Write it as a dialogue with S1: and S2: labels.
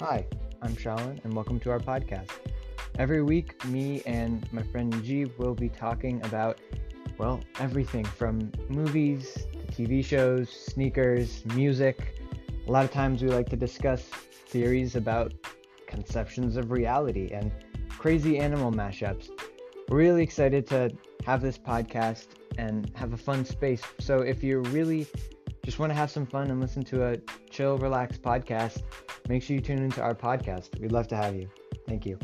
S1: Hi, I'm Shalin, and welcome to our podcast. Every week, me and my friend G will be talking about, well, everything from movies to TV shows, sneakers, music. A lot of times we like to discuss theories about conceptions of reality and crazy animal mashups. We're really excited to have this podcast and have a fun space. So if you really just want to have some fun and listen to a chill, relaxed podcast, make sure you tune into our podcast. We'd love to have you. Thank you.